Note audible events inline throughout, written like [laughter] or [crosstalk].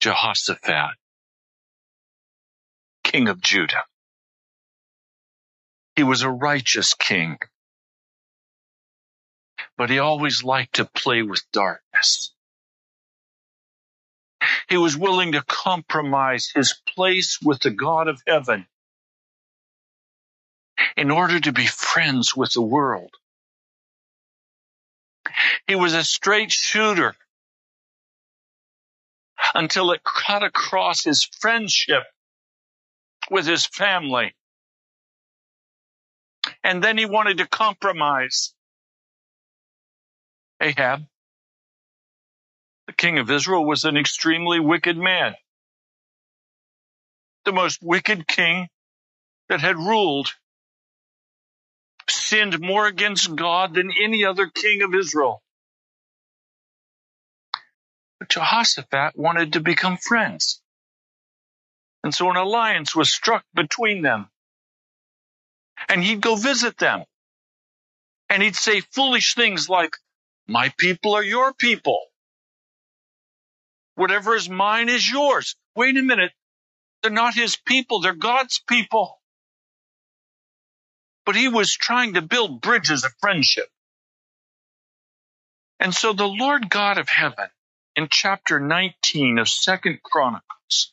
Jehoshaphat, king of Judah. He was a righteous king, but he always liked to play with darkness. He was willing to compromise his place with the God of heaven in order to be friends with the world. He was a straight shooter until it cut across his friendship with his family. And then he wanted to compromise. Ahab, the king of Israel, was an extremely wicked man. the most wicked king that had ruled, sinned more against God than any other king of Israel. Jehoshaphat wanted to become friends. And so an alliance was struck between them. And he'd go visit them. And he'd say foolish things like, My people are your people. Whatever is mine is yours. Wait a minute. They're not his people, they're God's people. But he was trying to build bridges of friendship. And so the Lord God of heaven in chapter 19 of Second Chronicles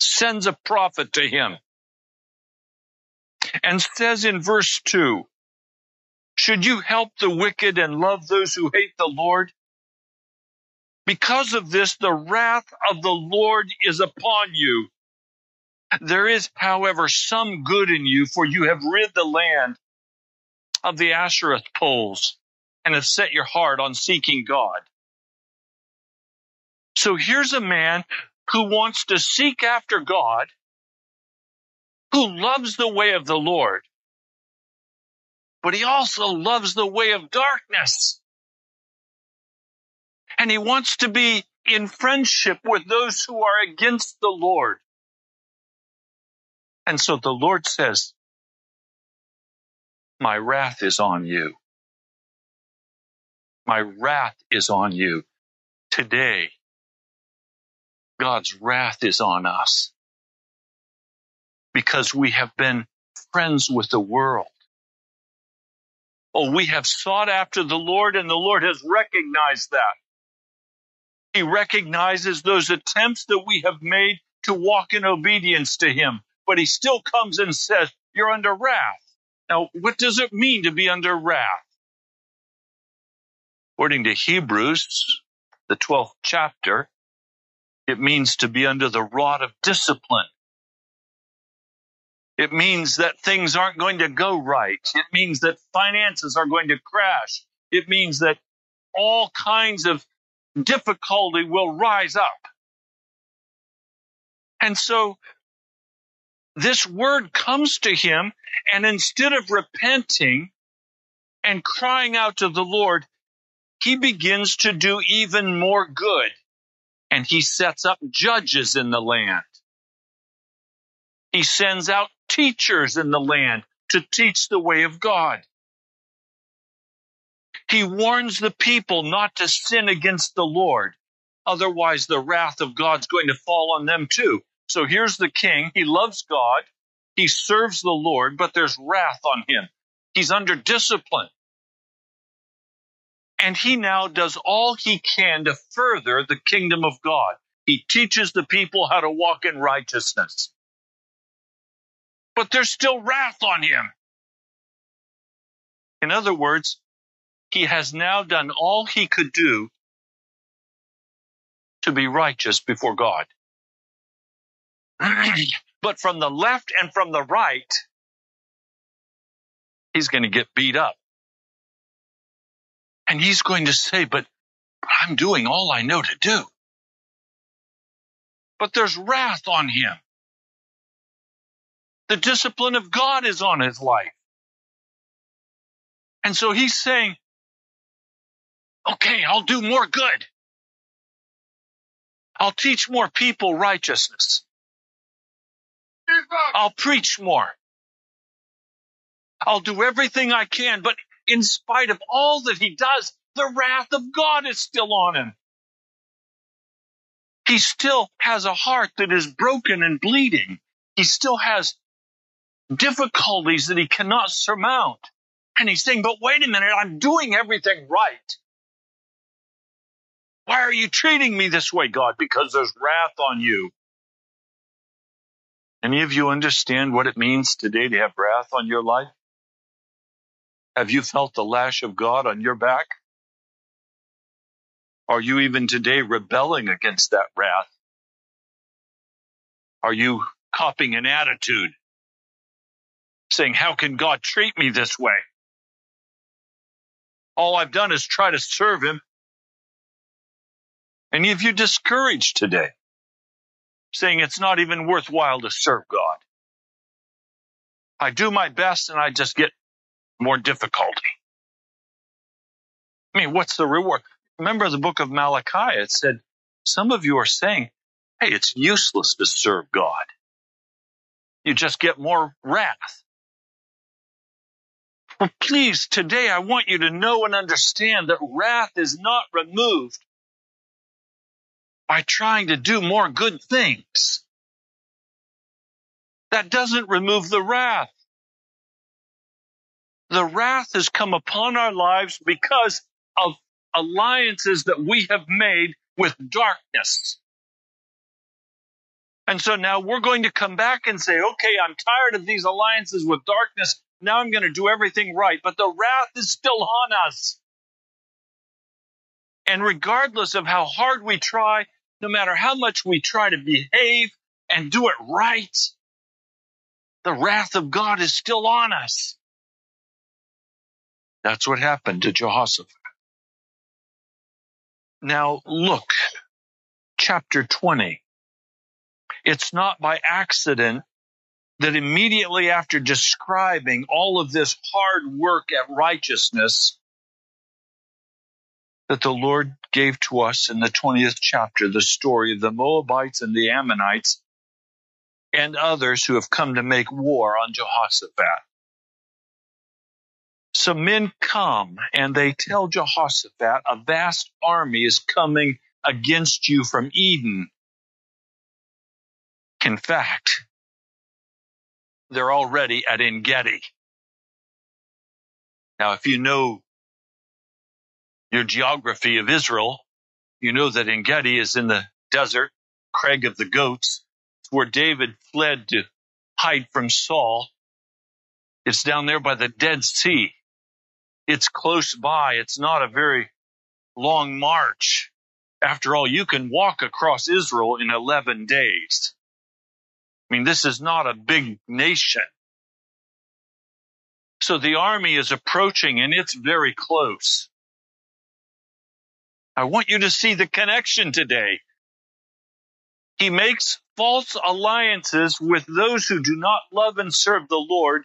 sends a prophet to him and says in verse 2 Should you help the wicked and love those who hate the Lord? Because of this, the wrath of the Lord is upon you. There is, however, some good in you, for you have rid the land of the Ashereth poles and have set your heart on seeking God. So here's a man who wants to seek after God, who loves the way of the Lord, but he also loves the way of darkness. And he wants to be in friendship with those who are against the Lord. And so the Lord says, My wrath is on you. My wrath is on you. Today, God's wrath is on us because we have been friends with the world. Oh, we have sought after the Lord and the Lord has recognized that. He recognizes those attempts that we have made to walk in obedience to Him, but He still comes and says, You're under wrath. Now, what does it mean to be under wrath? According to Hebrews, the 12th chapter, it means to be under the rod of discipline. It means that things aren't going to go right. It means that finances are going to crash. It means that all kinds of difficulty will rise up. And so this word comes to him, and instead of repenting and crying out to the Lord, he begins to do even more good. And he sets up judges in the land. He sends out teachers in the land to teach the way of God. He warns the people not to sin against the Lord. Otherwise, the wrath of God's going to fall on them too. So here's the king. He loves God. He serves the Lord, but there's wrath on him. He's under discipline. And he now does all he can to further the kingdom of God. He teaches the people how to walk in righteousness. But there's still wrath on him. In other words, he has now done all he could do to be righteous before God. [clears throat] but from the left and from the right, he's going to get beat up. And he's going to say, but I'm doing all I know to do. But there's wrath on him. The discipline of God is on his life. And so he's saying, okay, I'll do more good. I'll teach more people righteousness. I'll preach more. I'll do everything I can, but in spite of all that he does, the wrath of God is still on him. He still has a heart that is broken and bleeding. He still has difficulties that he cannot surmount. And he's saying, but wait a minute, I'm doing everything right. Why are you treating me this way, God? Because there's wrath on you. Any of you understand what it means today to have wrath on your life? Have you felt the lash of God on your back? Are you even today rebelling against that wrath? Are you copying an attitude saying, How can God treat me this way? All I've done is try to serve Him. Any of you discouraged today? saying it's not even worthwhile to serve God. I do my best and I just get more difficulty. I mean, what's the reward? Remember the book of Malachi, it said, some of you are saying, hey, it's useless to serve God. You just get more wrath. Well, please, today I want you to know and understand that wrath is not removed by trying to do more good things. That doesn't remove the wrath. The wrath has come upon our lives because of alliances that we have made with darkness. And so now we're going to come back and say, okay, I'm tired of these alliances with darkness. Now I'm going to do everything right. But the wrath is still on us. And regardless of how hard we try, no matter how much we try to behave and do it right, the wrath of God is still on us. That's what happened to Jehoshaphat. Now look, chapter 20. It's not by accident that immediately after describing all of this hard work at righteousness, that the Lord gave to us in the 20th chapter the story of the Moabites and the Ammonites and others who have come to make war on Jehoshaphat. So men come and they tell Jehoshaphat, a vast army is coming against you from Edom. In fact, they're already at Engedi. Now, if you know your geography of Israel, you know that Engedi is in the desert, Crag of the Goats. Where David fled to hide from Saul. It's down there by the Dead Sea. It's close by. It's not a very long march. After all, you can walk across Israel in 11 days. I mean, this is not a big nation. So the army is approaching and it's very close. I want you to see the connection today. He makes false alliances with those who do not love and serve the Lord.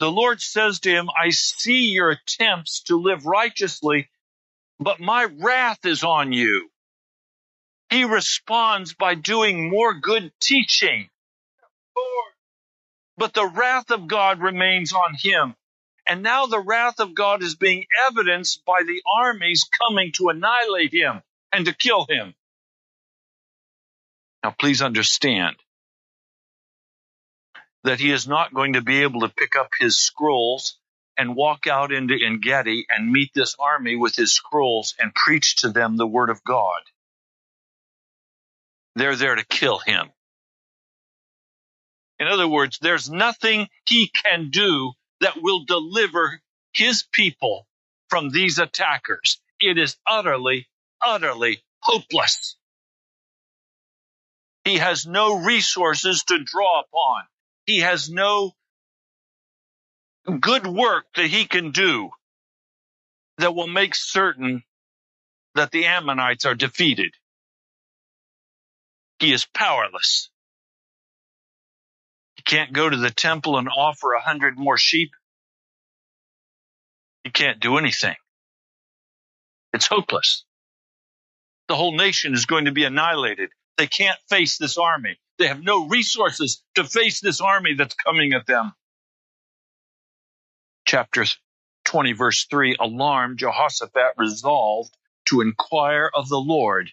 The Lord says to him, I see your attempts to live righteously, but my wrath is on you. He responds by doing more good teaching. But the wrath of God remains on him. And now the wrath of God is being evidenced by the armies coming to annihilate him and to kill him. Now, please understand that he is not going to be able to pick up his scrolls and walk out into Engedi and meet this army with his scrolls and preach to them the word of God. They're there to kill him. In other words, there's nothing he can do that will deliver his people from these attackers. It is utterly, utterly hopeless. He has no resources to draw upon. He has no good work that he can do that will make certain that the Ammonites are defeated. He is powerless. He can't go to the temple and offer a hundred more sheep. He can't do anything. It's hopeless. The whole nation is going to be annihilated. They can't face this army. They have no resources to face this army that's coming at them. Chapter 20, verse 3 Alarmed, Jehoshaphat resolved to inquire of the Lord.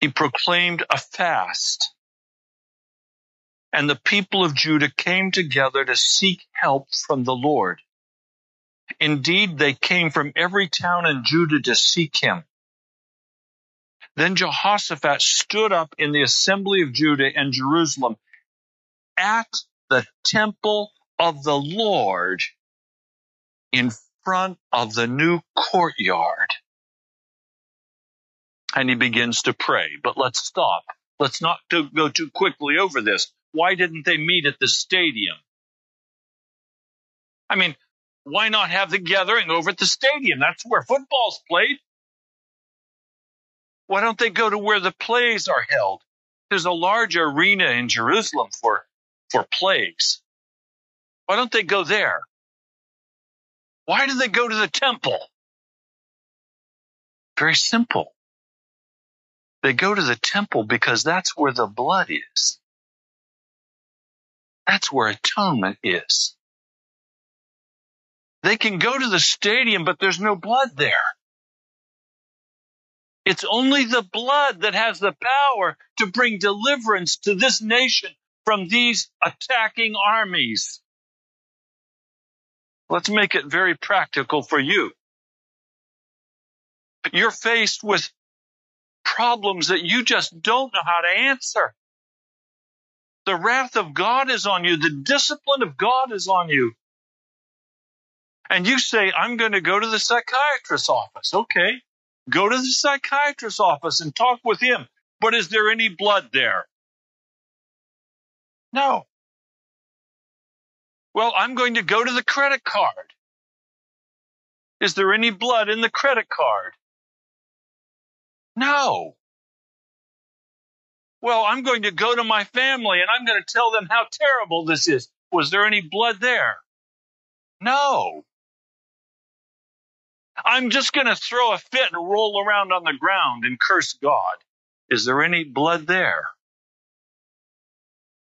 He proclaimed a fast. And the people of Judah came together to seek help from the Lord. Indeed, they came from every town in Judah to seek him. Then Jehoshaphat stood up in the assembly of Judah and Jerusalem at the temple of the Lord in front of the new courtyard. And he begins to pray. But let's stop. Let's not go too quickly over this. Why didn't they meet at the stadium? I mean, why not have the gathering over at the stadium? That's where football's played. Why don't they go to where the plays are held? There's a large arena in Jerusalem for, for plagues. Why don't they go there? Why do they go to the temple? Very simple. They go to the temple because that's where the blood is. That's where atonement is. They can go to the stadium, but there's no blood there. It's only the blood that has the power to bring deliverance to this nation from these attacking armies. Let's make it very practical for you. You're faced with problems that you just don't know how to answer. The wrath of God is on you. The discipline of God is on you. And you say, I'm going to go to the psychiatrist's office. Okay. Go to the psychiatrist's office and talk with him. But is there any blood there? No. Well, I'm going to go to the credit card. Is there any blood in the credit card? No. Well, I'm going to go to my family and I'm going to tell them how terrible this is. Was there any blood there? No. I'm just going to throw a fit and roll around on the ground and curse God. Is there any blood there?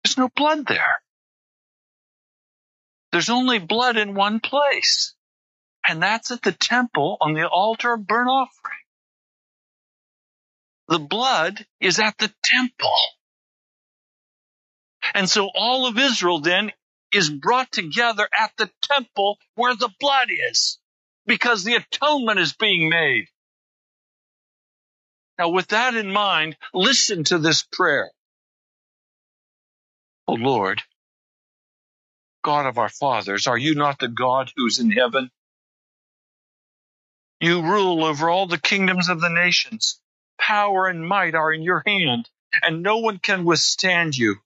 There's no blood there. There's only blood in one place, and that's at the temple on the altar of burnt offering. The blood is at the temple. And so all of Israel then is brought together at the temple where the blood is because the atonement is being made. Now, with that in mind, listen to this prayer. O Lord, God of our fathers, are you not the God who's in heaven? You rule over all the kingdoms of the nations. Power and might are in your hand, and no one can withstand you.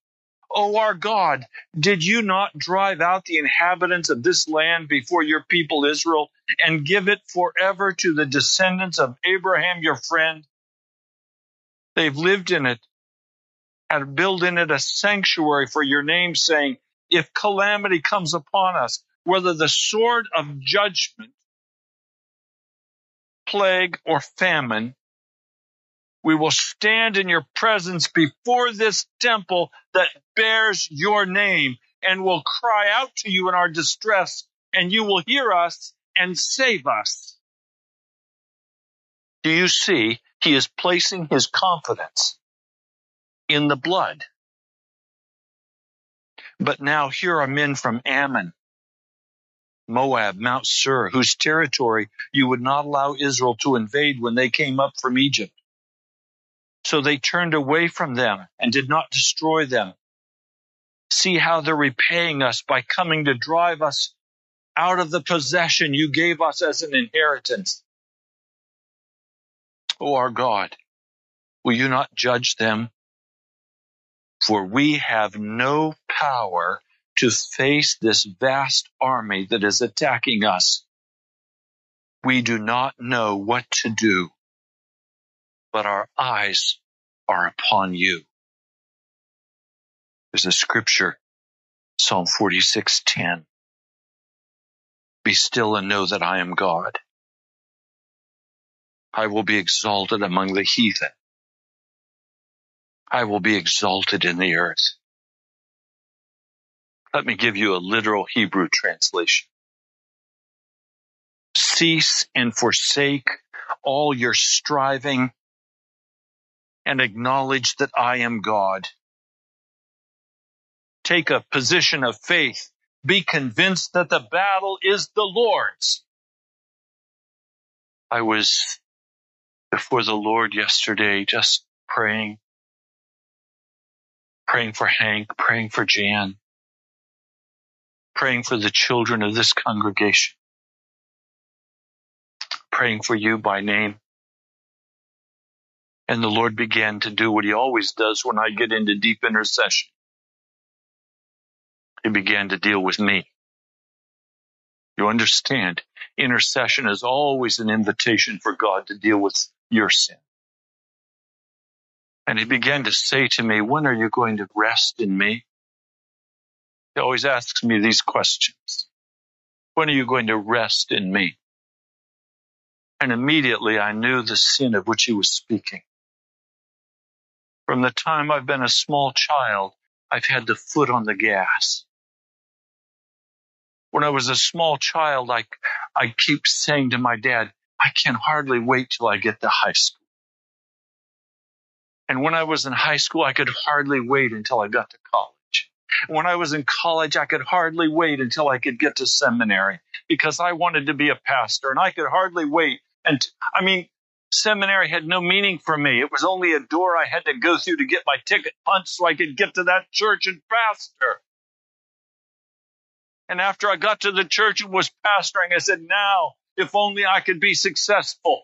O our God, did you not drive out the inhabitants of this land before your people Israel and give it forever to the descendants of Abraham your friend? They've lived in it and built in it a sanctuary for your name, saying, If calamity comes upon us, whether the sword of judgment, plague, or famine, we will stand in your presence before this temple that bears your name and will cry out to you in our distress and you will hear us and save us. Do you see? He is placing his confidence in the blood. But now here are men from Ammon, Moab, Mount Seir, whose territory you would not allow Israel to invade when they came up from Egypt. So they turned away from them and did not destroy them. See how they're repaying us by coming to drive us out of the possession you gave us as an inheritance. O our God, will you not judge them? For we have no power to face this vast army that is attacking us. We do not know what to do but our eyes are upon you. There's a scripture, Psalm 46:10. Be still and know that I am God. I will be exalted among the heathen. I will be exalted in the earth. Let me give you a literal Hebrew translation. Cease and forsake all your striving and acknowledge that I am God. Take a position of faith. Be convinced that the battle is the Lord's. I was before the Lord yesterday just praying, praying for Hank, praying for Jan, praying for the children of this congregation, praying for you by name. And the Lord began to do what he always does when I get into deep intercession. He began to deal with me. You understand, intercession is always an invitation for God to deal with your sin. And he began to say to me, When are you going to rest in me? He always asks me these questions. When are you going to rest in me? And immediately I knew the sin of which he was speaking. From the time I've been a small child, I've had the foot on the gas. When I was a small child, I, I keep saying to my dad, I can hardly wait till I get to high school. And when I was in high school, I could hardly wait until I got to college. When I was in college, I could hardly wait until I could get to seminary because I wanted to be a pastor and I could hardly wait. And I mean, seminary had no meaning for me. It was only a door I had to go through to get my ticket punched so I could get to that church and pastor. And after I got to the church and was pastoring, I said, now, if only I could be successful.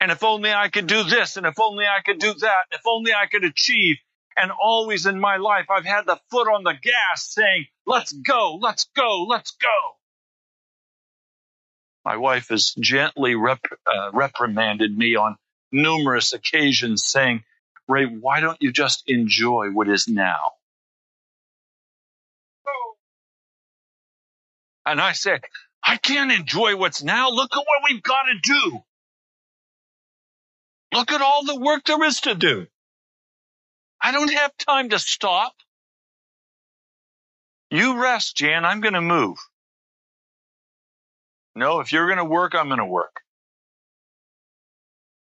And if only I could do this, and if only I could do that, if only I could achieve. And always in my life, I've had the foot on the gas saying, let's go, let's go, let's go. My wife has gently rep, uh, reprimanded me on numerous occasions saying, Ray, why don't you just enjoy what is now? And I said, I can't enjoy what's now. Look at what we've got to do. Look at all the work there is to do. I don't have time to stop. You rest, Jan. I'm going to move. No, if you're going to work, I'm going to work.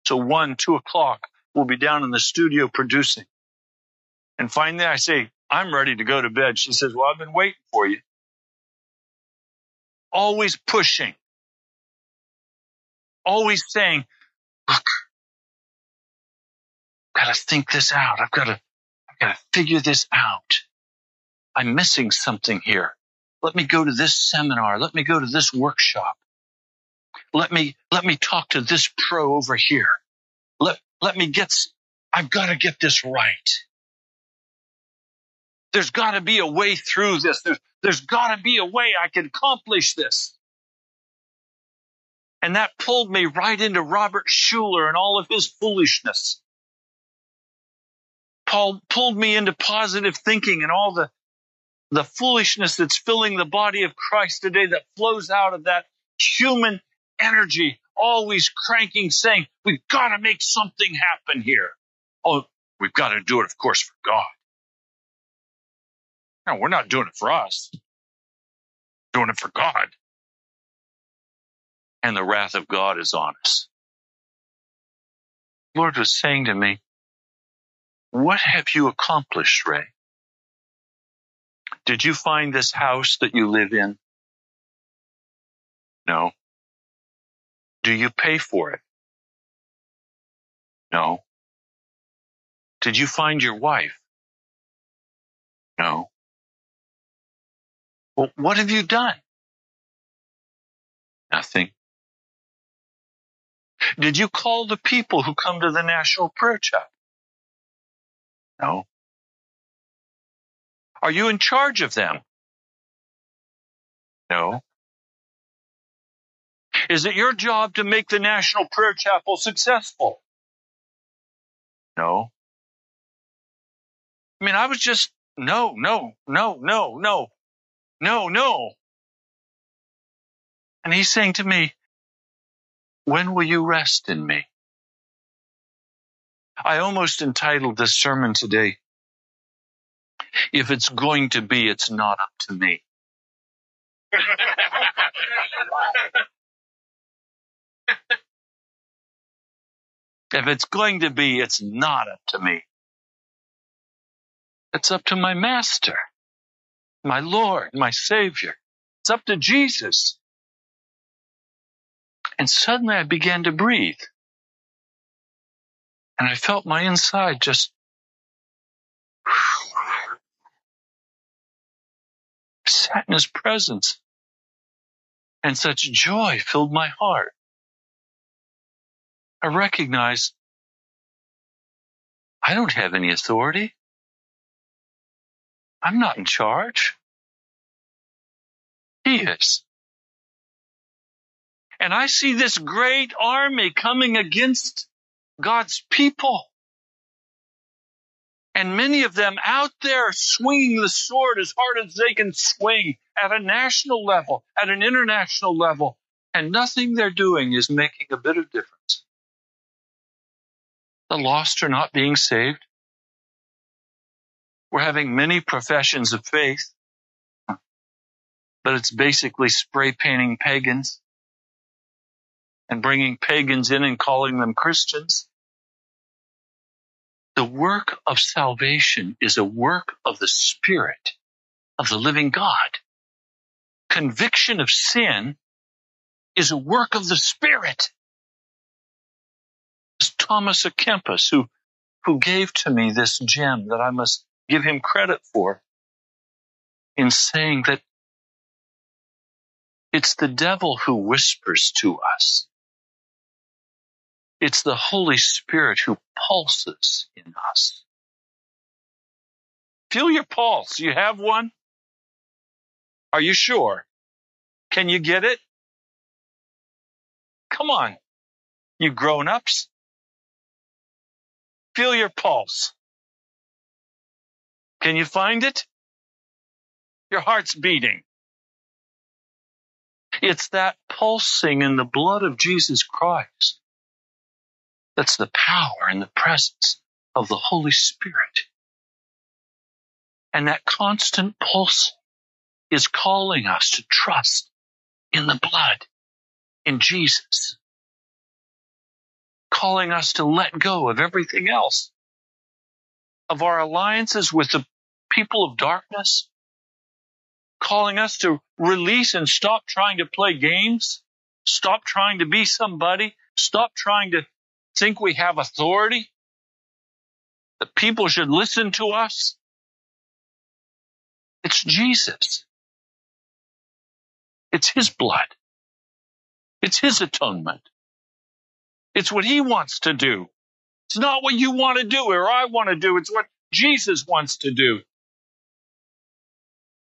So one, two o'clock, we'll be down in the studio producing. And finally I say, I'm ready to go to bed. She says, well, I've been waiting for you. Always pushing. Always saying, look, I've got to think this out. I've got to, I've got to figure this out. I'm missing something here. Let me go to this seminar. Let me go to this workshop. Let me, let me talk to this pro over here. Let, let me get, I've got to get this right. There's got to be a way through this. There's, there's got to be a way I can accomplish this. And that pulled me right into Robert Schuller and all of his foolishness. Paul pulled me into positive thinking and all the, the foolishness that's filling the body of Christ today that flows out of that human energy, always cranking, saying, we've got to make something happen here. Oh, we've got to do it, of course, for God. No, we're not doing it for us. We're doing it for God. And the wrath of God is on us. The Lord was saying to me, what have you accomplished, Ray? Did you find this house that you live in? No. Do you pay for it? No. Did you find your wife? No. Well, what have you done? Nothing. Did you call the people who come to the National Prayer Chapel? No. Are you in charge of them? No. Is it your job to make the National Prayer Chapel successful? No. I mean, I was just, no, no, no, no, no, no, no. And he's saying to me, when will you rest in me? I almost entitled this sermon today, If It's Going to Be, It's Not Up to Me. If it's going to be, it's not up to me. It's up to my master, my Lord, my Savior. It's up to Jesus. And suddenly I began to breathe. And I felt my inside just sat in his presence. And such joy filled my heart. I recognized I don't have any authority. I'm not in charge. He is. And I see this great army coming against God's people. And many of them out there swinging the sword as hard as they can swing at a national level, at an international level, and nothing they're doing is making a bit of difference. The lost are not being saved. We're having many professions of faith, but it's basically spray painting pagans and bringing pagans in and calling them Christians. The work of salvation is a work of the Spirit of the living God. Conviction of sin is a work of the Spirit. It's Thomas à Kempis who, who gave to me this gem that I must give him credit for in saying that it's the devil who whispers to us. It's the Holy Spirit who pulses in us. Feel your pulse. You have one? Are you sure? Can you get it? Come on, you grown ups. Feel your pulse. Can you find it? Your heart's beating. It's that pulsing in the blood of Jesus Christ that's the power and the presence of the Holy Spirit. And that constant pulse is calling us to trust in the blood, in Jesus. Calling us to let go of everything else, of our alliances with the people of darkness, calling us to release and stop trying to play games, stop trying to be somebody, stop trying to think we have authority, that people should listen to us. It's Jesus. It's His blood. It's His atonement. It's what He wants to do. It's not what you want to do or I want to do. It's what Jesus wants to do.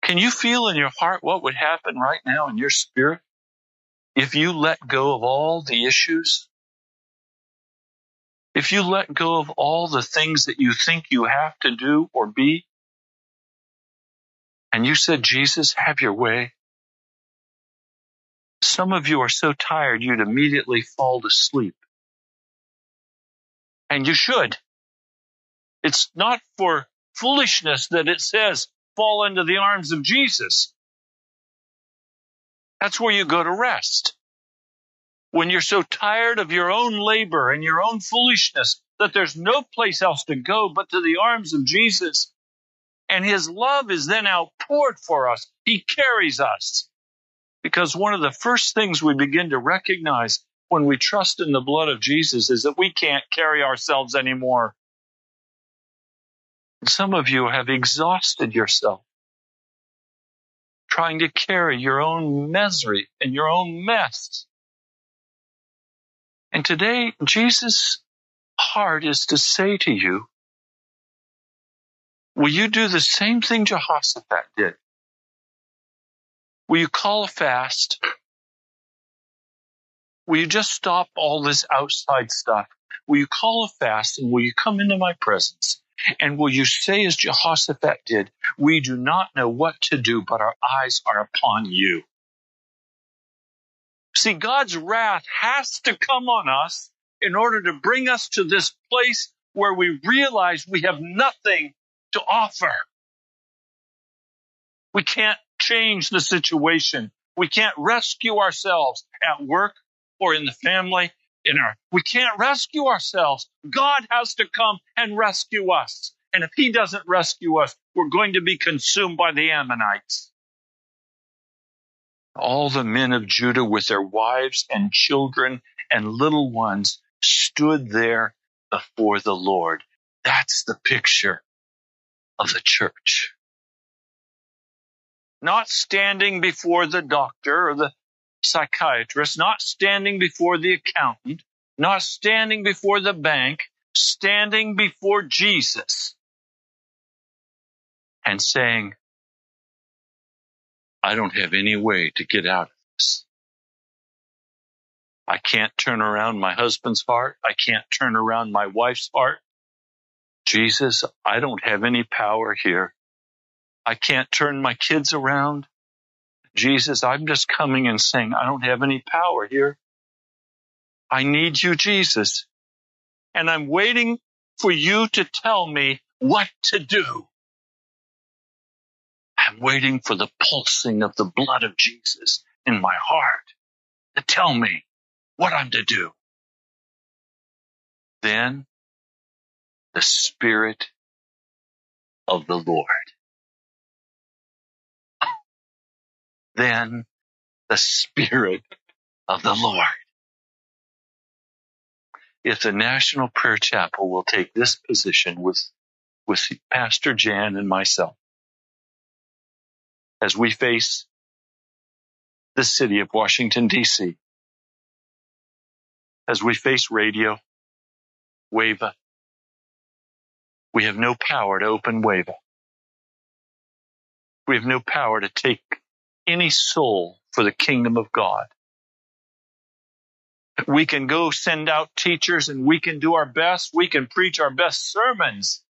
Can you feel in your heart what would happen right now in your spirit if you let go of all the issues? If you let go of all the things that you think you have to do or be, and you said, Jesus, have your way. Some of you are so tired you'd immediately fall to sleep. And you should. It's not for foolishness that it says fall into the arms of Jesus. That's where you go to rest. When you're so tired of your own labor and your own foolishness that there's no place else to go but to the arms of Jesus. And his love is then outpoured for us. He carries us. Because one of the first things we begin to recognize when we trust in the blood of Jesus is that we can't carry ourselves anymore. Some of you have exhausted yourself trying to carry your own misery and your own mess. And today, Jesus' heart is to say to you, will you do the same thing Jehoshaphat did? Will you call a fast? Will you just stop all this outside stuff? Will you call a fast and will you come into my presence? And will you say as Jehoshaphat did, we do not know what to do, but our eyes are upon you. See, God's wrath has to come on us in order to bring us to this place where we realize we have nothing to offer. We can't change the situation. We can't rescue ourselves at work or in the family. In our, we can't rescue ourselves. God has to come and rescue us. And if he doesn't rescue us, we're going to be consumed by the Ammonites. All the men of Judah with their wives and children and little ones stood there before the Lord. That's the picture of the church. Not standing before the doctor or the psychiatrist, not standing before the accountant, not standing before the bank, standing before Jesus and saying, I don't have any way to get out of this. I can't turn around my husband's heart. I can't turn around my wife's heart. Jesus, I don't have any power here. I can't turn my kids around. Jesus, I'm just coming and saying, I don't have any power here. I need you, Jesus. And I'm waiting for you to tell me what to do. I'm waiting for the pulsing of the blood of Jesus in my heart to tell me what I'm to do. Then the Spirit of the Lord. Then the Spirit of the Lord. If the National Prayer Chapel will take this position with, with Pastor Jan and myself, as we face the city of Washington, D.C., as we face radio, WAVA, we have no power to open WAVA. We have no power to take any soul for the kingdom of God. We can go send out teachers and we can do our best. We can preach our best sermons,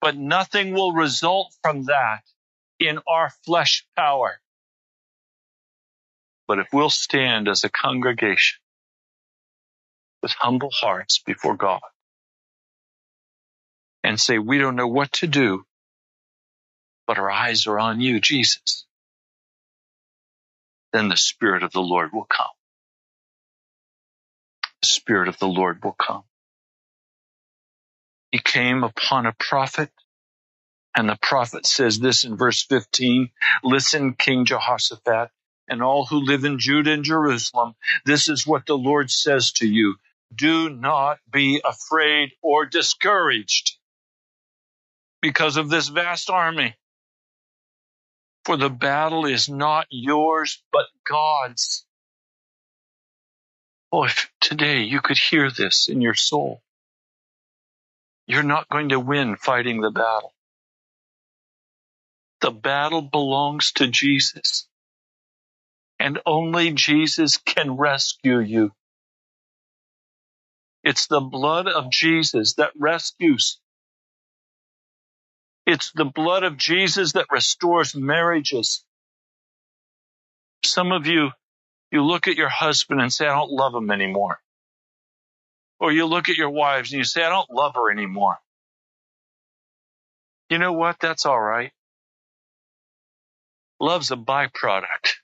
but nothing will result from that in our flesh power. But if we'll stand as a congregation with humble hearts before God and say, we don't know what to do, but our eyes are on you, Jesus, then the Spirit of the Lord will come. The Spirit of the Lord will come. He came upon a prophet and the prophet says this in verse 15, listen, King Jehoshaphat and all who live in Judah and Jerusalem. This is what the Lord says to you. Do not be afraid or discouraged because of this vast army. For the battle is not yours, but God's. Oh, if today you could hear this in your soul, you're not going to win fighting the battle. The battle belongs to Jesus. And only Jesus can rescue you. It's the blood of Jesus that rescues. It's the blood of Jesus that restores marriages. Some of you, you look at your husband and say, I don't love him anymore. Or you look at your wives and you say, I don't love her anymore. You know what? That's all right. Love's a byproduct.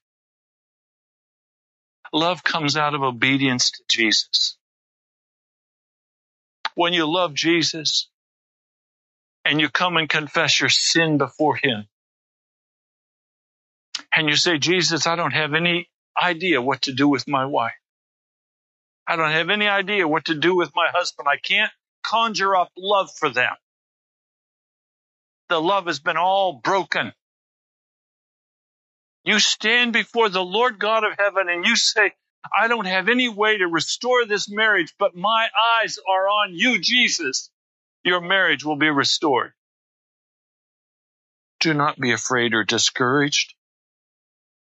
Love comes out of obedience to Jesus. When you love Jesus and you come and confess your sin before Him, and you say, Jesus, I don't have any idea what to do with my wife. I don't have any idea what to do with my husband. I can't conjure up love for them. The love has been all broken. You stand before the Lord God of heaven and you say, I don't have any way to restore this marriage, but my eyes are on you, Jesus. Your marriage will be restored. Do not be afraid or discouraged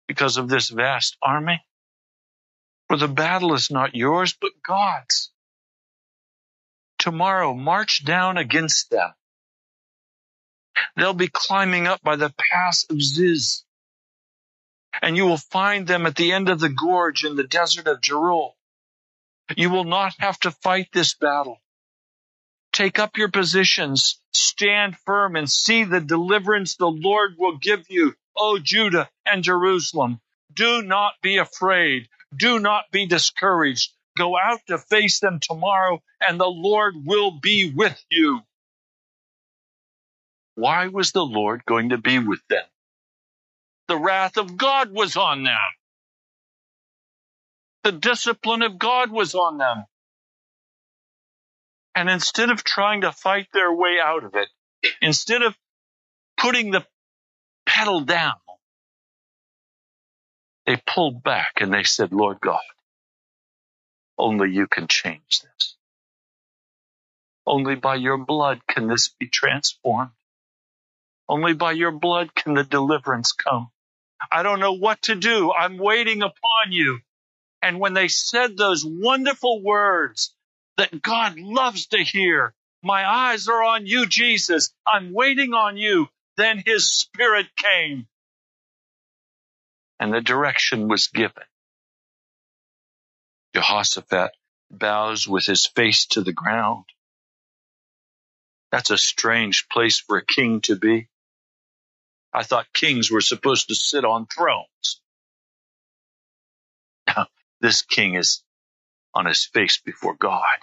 because of this vast army. For the battle is not yours, but God's. Tomorrow, march down against them. They'll be climbing up by the pass of Ziz and you will find them at the end of the gorge in the desert of Jeruel. You will not have to fight this battle. Take up your positions, stand firm, and see the deliverance the Lord will give you, O Judah and Jerusalem. Do not be afraid. Do not be discouraged. Go out to face them tomorrow, and the Lord will be with you. Why was the Lord going to be with them? The wrath of God was on them. The discipline of God was on them. And instead of trying to fight their way out of it, instead of putting the pedal down, they pulled back and they said, Lord God, only you can change this. Only by your blood can this be transformed. Only by your blood can the deliverance come. I don't know what to do. I'm waiting upon you. And when they said those wonderful words that God loves to hear, My eyes are on you, Jesus. I'm waiting on you. Then his spirit came and the direction was given. Jehoshaphat bows with his face to the ground. That's a strange place for a king to be. I thought kings were supposed to sit on thrones. Now, this king is on his face before God.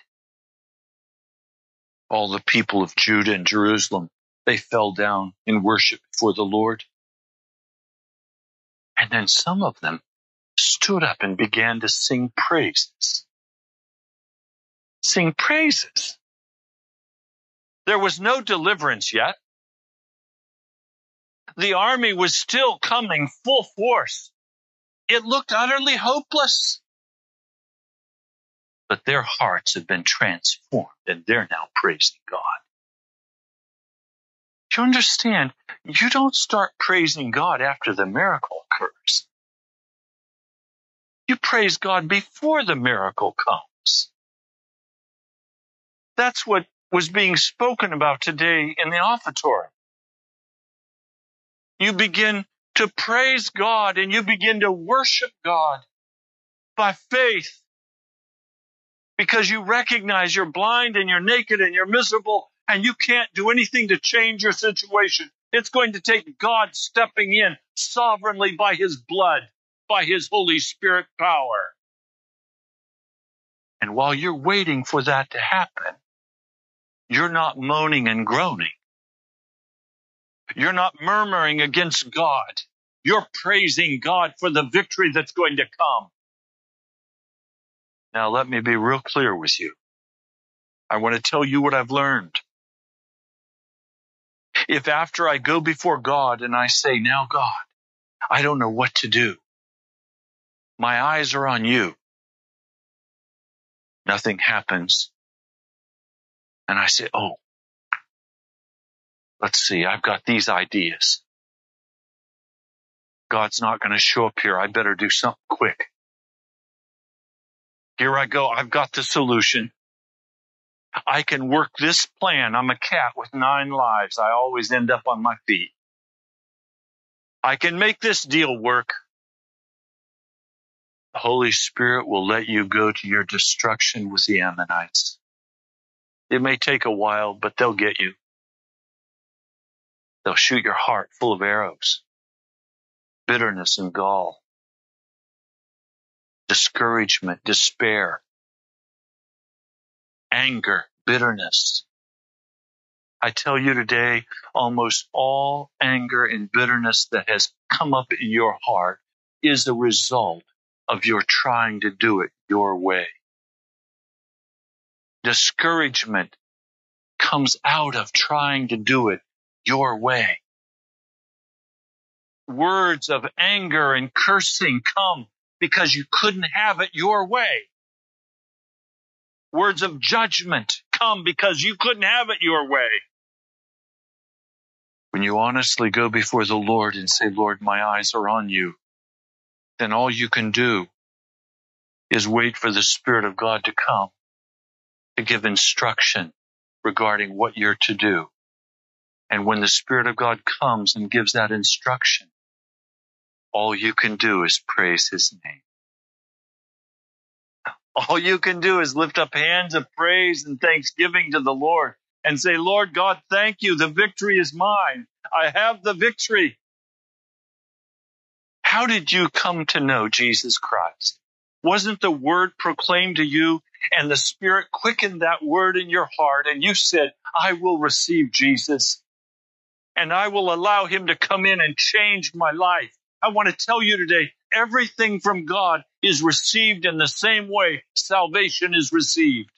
All the people of Judah and Jerusalem, they fell down in worship before the Lord. And then some of them stood up and began to sing praises. Sing praises. There was no deliverance yet. The army was still coming full force. It looked utterly hopeless. But their hearts have been transformed and they're now praising God. You understand? You don't start praising God after the miracle occurs. You praise God before the miracle comes. That's what was being spoken about today in the offertory. You begin to praise God and you begin to worship God by faith because you recognize you're blind and you're naked and you're miserable and you can't do anything to change your situation. It's going to take God stepping in sovereignly by his blood, by his Holy Spirit power. And while you're waiting for that to happen, you're not moaning and groaning. You're not murmuring against God. You're praising God for the victory that's going to come. Now, let me be real clear with you. I want to tell you what I've learned. If after I go before God and I say, now God, I don't know what to do. My eyes are on you. Nothing happens. And I say, oh, let's see, I've got these ideas. God's not going to show up here. I better do something quick. Here I go. I've got the solution. I can work this plan. I'm a cat with nine lives. I always end up on my feet. I can make this deal work. The Holy Spirit will let you go to your destruction with the Ammonites. It may take a while, but they'll get you. They'll shoot your heart full of arrows, bitterness and gall, discouragement, despair, anger, bitterness. I tell you today, almost all anger and bitterness that has come up in your heart is the result of your trying to do it your way. Discouragement comes out of trying to do it your way. Words of anger and cursing come because you couldn't have it your way. Words of judgment come because you couldn't have it your way. When you honestly go before the Lord and say, Lord, my eyes are on you, then all you can do is wait for the Spirit of God to come to give instruction regarding what you're to do. And when the Spirit of God comes and gives that instruction, all you can do is praise His name. All you can do is lift up hands of praise and thanksgiving to the Lord and say, Lord God, thank you. The victory is mine. I have the victory. How did you come to know Jesus Christ? Wasn't the word proclaimed to you and the Spirit quickened that word in your heart and you said, I will receive Jesus and I will allow him to come in and change my life. I want to tell you today, everything from God is received in the same way salvation is received.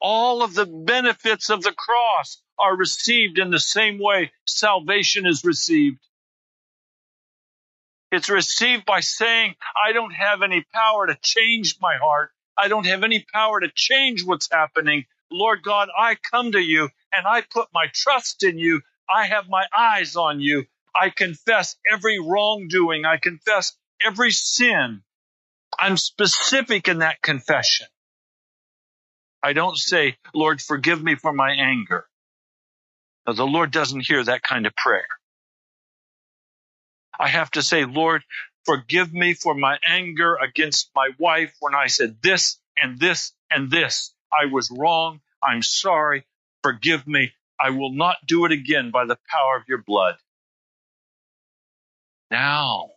All of the benefits of the cross are received in the same way salvation is received. It's received by saying, I don't have any power to change my heart. I don't have any power to change what's happening. Lord God, I come to you and I put my trust in you. I have my eyes on you. I confess every wrongdoing. I confess every sin. I'm specific in that confession. I don't say, Lord, forgive me for my anger. The Lord doesn't hear that kind of prayer. I have to say, Lord, forgive me for my anger against my wife when I said this and this and this. I was wrong. I'm sorry. Forgive me. I will not do it again by the power of your blood. Now,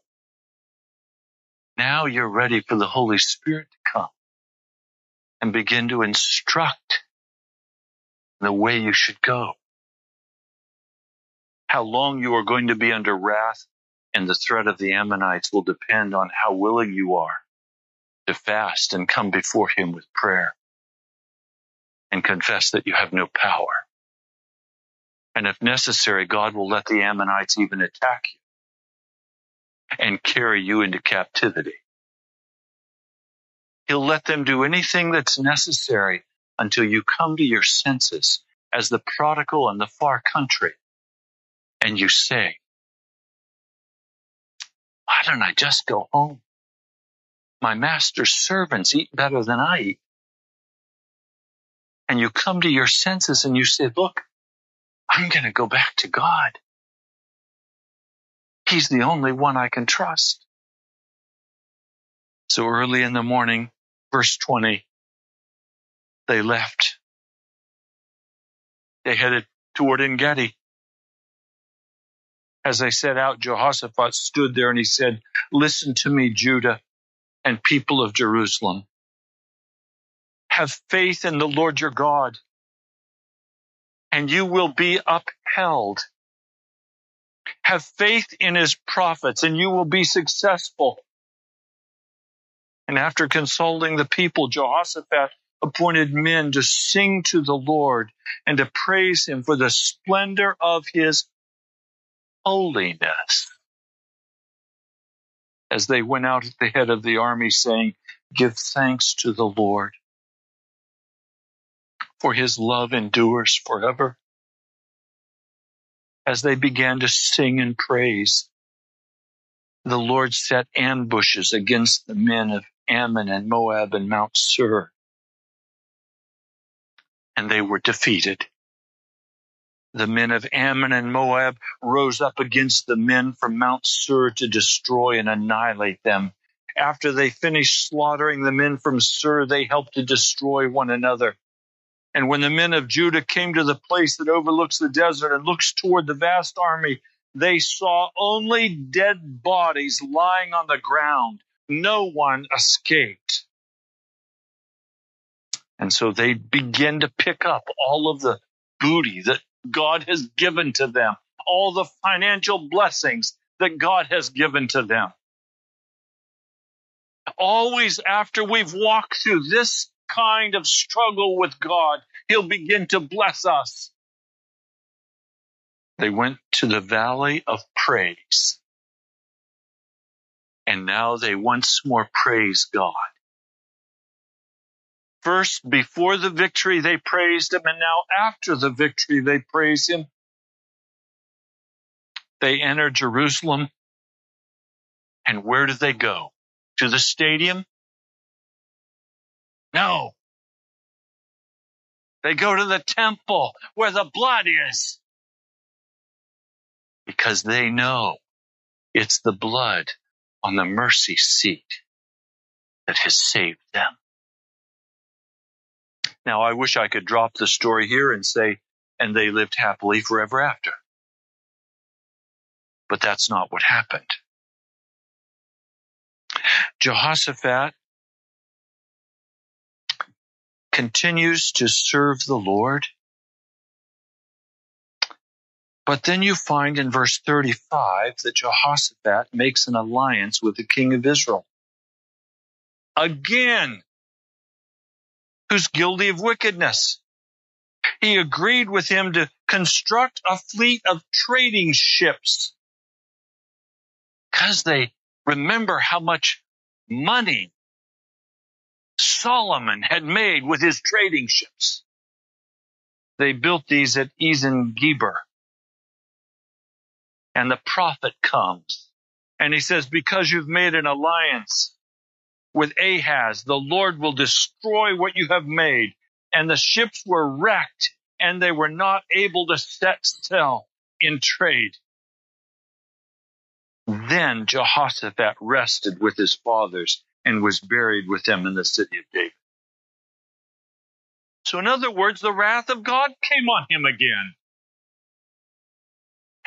now you're ready for the Holy Spirit to come and begin to instruct the way you should go. How long you are going to be under wrath and the threat of the Ammonites will depend on how willing you are to fast and come before Him with prayer and confess that you have no power. And if necessary, God will let the Ammonites even attack you and carry you into captivity. He'll let them do anything that's necessary until you come to your senses as the prodigal in the far country and you say, why don't I just go home? My master's servants eat better than I eat. And you come to your senses and you say, look, I'm going to go back to God. He's the only one I can trust. So early in the morning, verse 20, they left. They headed toward Engedi. As they set out, Jehoshaphat stood there and he said, Listen to me, Judah and people of Jerusalem. Have faith in the Lord your God, and you will be upheld. Have faith in his prophets, and you will be successful. And after consulting the people, Jehoshaphat appointed men to sing to the Lord and to praise him for the splendor of his holiness. As they went out at the head of the army, saying, Give thanks to the Lord, for his love endures forever. As they began to sing and praise, the Lord set ambushes against the men of Ammon and Moab and Mount Seir, and they were defeated. The men of Ammon and Moab rose up against the men from Mount Seir to destroy and annihilate them. After they finished slaughtering the men from Seir, they helped to destroy one another. And when the men of Judah came to the place that overlooks the desert and looks toward the vast army, they saw only dead bodies lying on the ground. No one escaped. And so they begin to pick up all of the booty that God has given to them, all the financial blessings that God has given to them. Always after we've walked through this kind of struggle with God, He'll begin to bless us. They went to the valley of praise. And now they once more praise God. First, before the victory, they praised him, and now after the victory, they praise him. They enter Jerusalem, and where do they go? To the stadium? No. They go to the temple where the blood is. Because they know it's the blood on the mercy seat that has saved them. Now, I wish I could drop the story here and say, and they lived happily forever after. But that's not what happened. Jehoshaphat continues to serve the Lord. But then you find in verse 35 that Jehoshaphat makes an alliance with the king of Israel. Again, who's guilty of wickedness. He agreed with him to construct a fleet of trading ships because they remember how much money Solomon had made with his trading ships. They built these at Ezion Geber. And the prophet comes and he says, because you've made an alliance with Ahaz, the Lord will destroy what you have made and the ships were wrecked and they were not able to set sail in trade. Then Jehoshaphat rested with his fathers and was buried with them in the city of David. So, in other words, the wrath of God came on him again.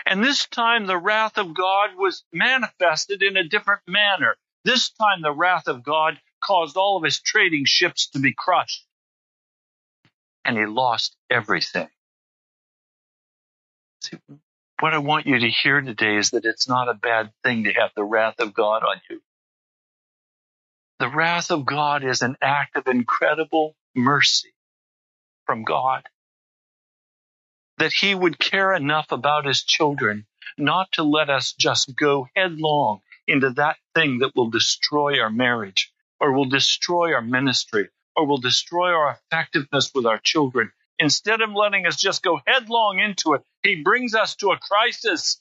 And this time the wrath of God was manifested in a different manner. This time the wrath of God caused all of his trading ships to be crushed. And he lost everything. See, what I want you to hear today is that it's not a bad thing to have the wrath of God on you. The wrath of God is an act of incredible mercy from God. That he would care enough about his children not to let us just go headlong into that thing that will destroy our marriage or will destroy our ministry or will destroy our effectiveness with our children. Instead of letting us just go headlong into it, he brings us to a crisis.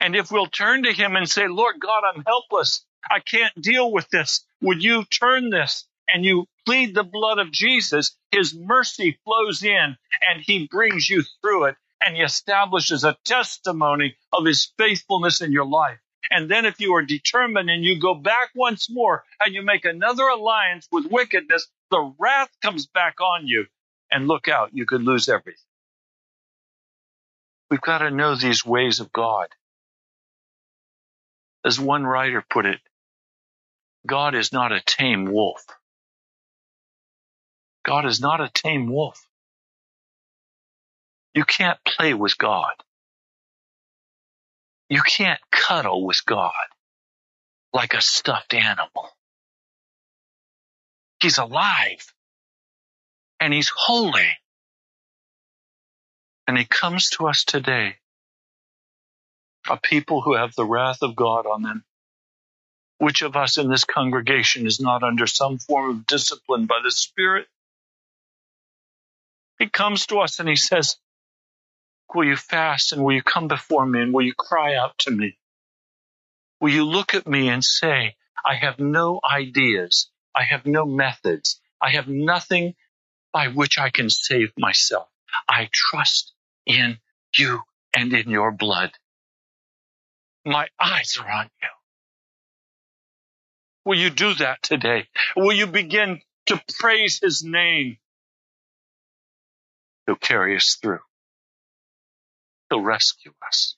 And if we'll turn to him and say, Lord God, I'm helpless. I can't deal with this. Would you turn this? And you plead the blood of Jesus, his mercy flows in and he brings you through it and he establishes a testimony of his faithfulness in your life. And then if you are determined and you go back once more and you make another alliance with wickedness, the wrath comes back on you. And look out, you could lose everything. We've got to know these ways of God. As one writer put it, God is not a tame wolf. God is not a tame wolf. You can't play with God. You can't cuddle with God like a stuffed animal. He's alive and he's holy. And he comes to us today, a people who have the wrath of God on them. Which of us in this congregation is not under some form of discipline by the Spirit? He comes to us and he says, Will you fast and will you come before me and will you cry out to me? Will you look at me and say, I have no ideas. I have no methods. I have nothing by which I can save myself. I trust in you and in your blood. My eyes are on you. Will you do that today? Will you begin to praise his name? He'll carry us through. He'll rescue us.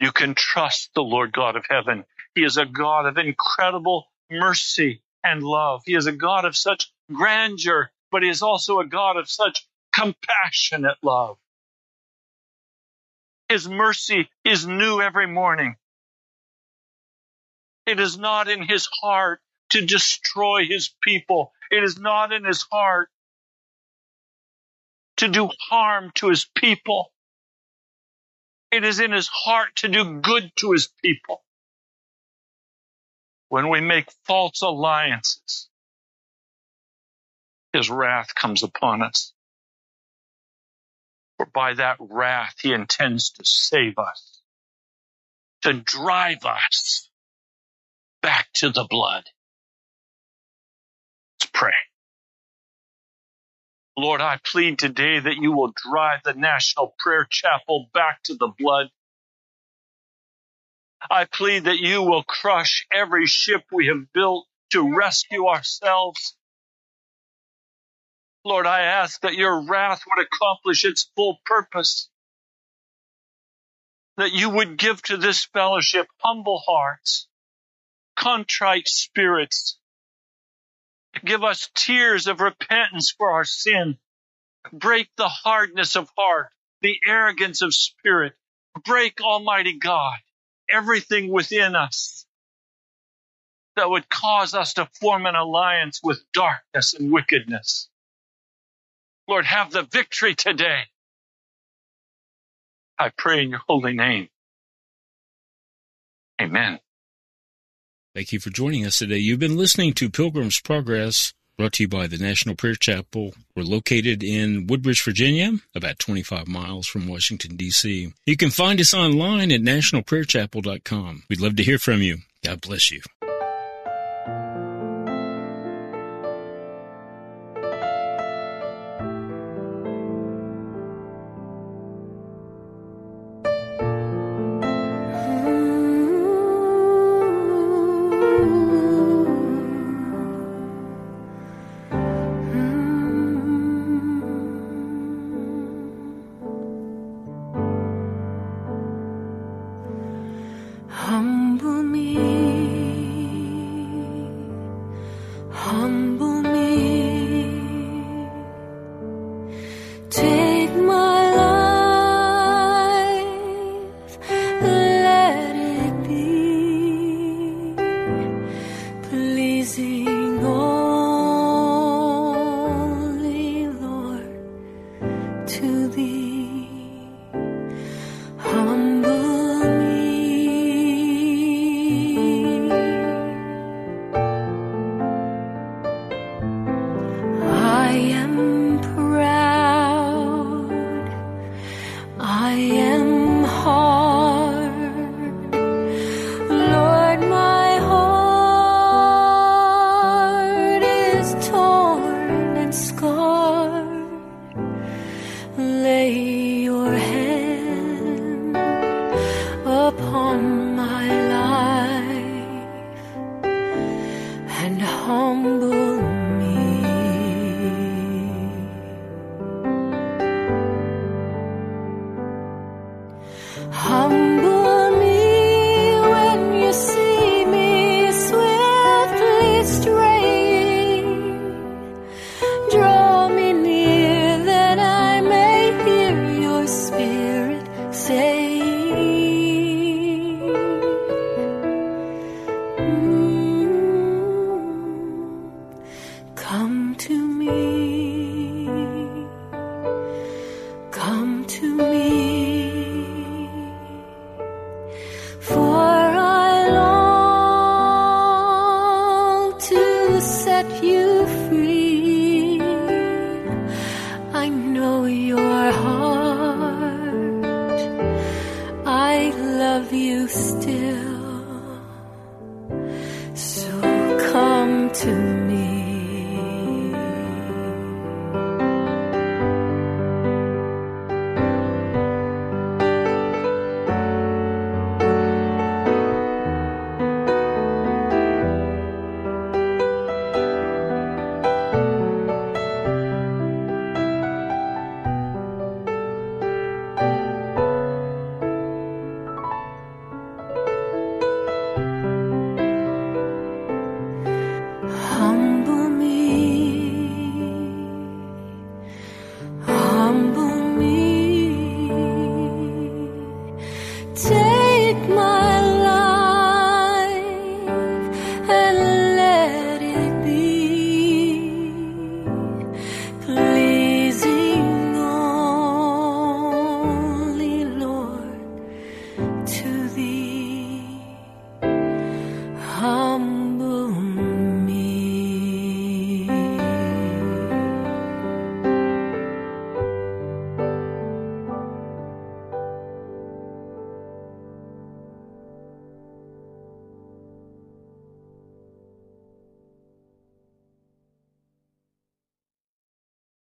You can trust the Lord God of heaven. He is a God of incredible mercy and love. He is a God of such grandeur, but he is also a God of such compassionate love. His mercy is new every morning. It is not in his heart to destroy his people. It is not in his heart to do harm to his people. It is in his heart to do good to his people. When we make false alliances, his wrath comes upon us. For by that wrath, he intends to save us, to drive us back to the blood. Let's pray. Lord, I plead today that you will drive the National Prayer Chapel back to the blood. I plead that you will crush every ship we have built to rescue ourselves. Lord, I ask that your wrath would accomplish its full purpose. That you would give to this fellowship humble hearts, contrite spirits, Give us tears of repentance for our sin. Break the hardness of heart, the arrogance of spirit. Break, Almighty God, everything within us that would cause us to form an alliance with darkness and wickedness. Lord, have the victory today. I pray in your holy name. Amen. Thank you for joining us today. You've been listening to Pilgrim's Progress, brought to you by the National Prayer Chapel. We're located in Woodbridge, Virginia, about 25 miles from Washington, D.C. You can find us online at nationalprayerchapel.com. We'd love to hear from you. God bless you. me.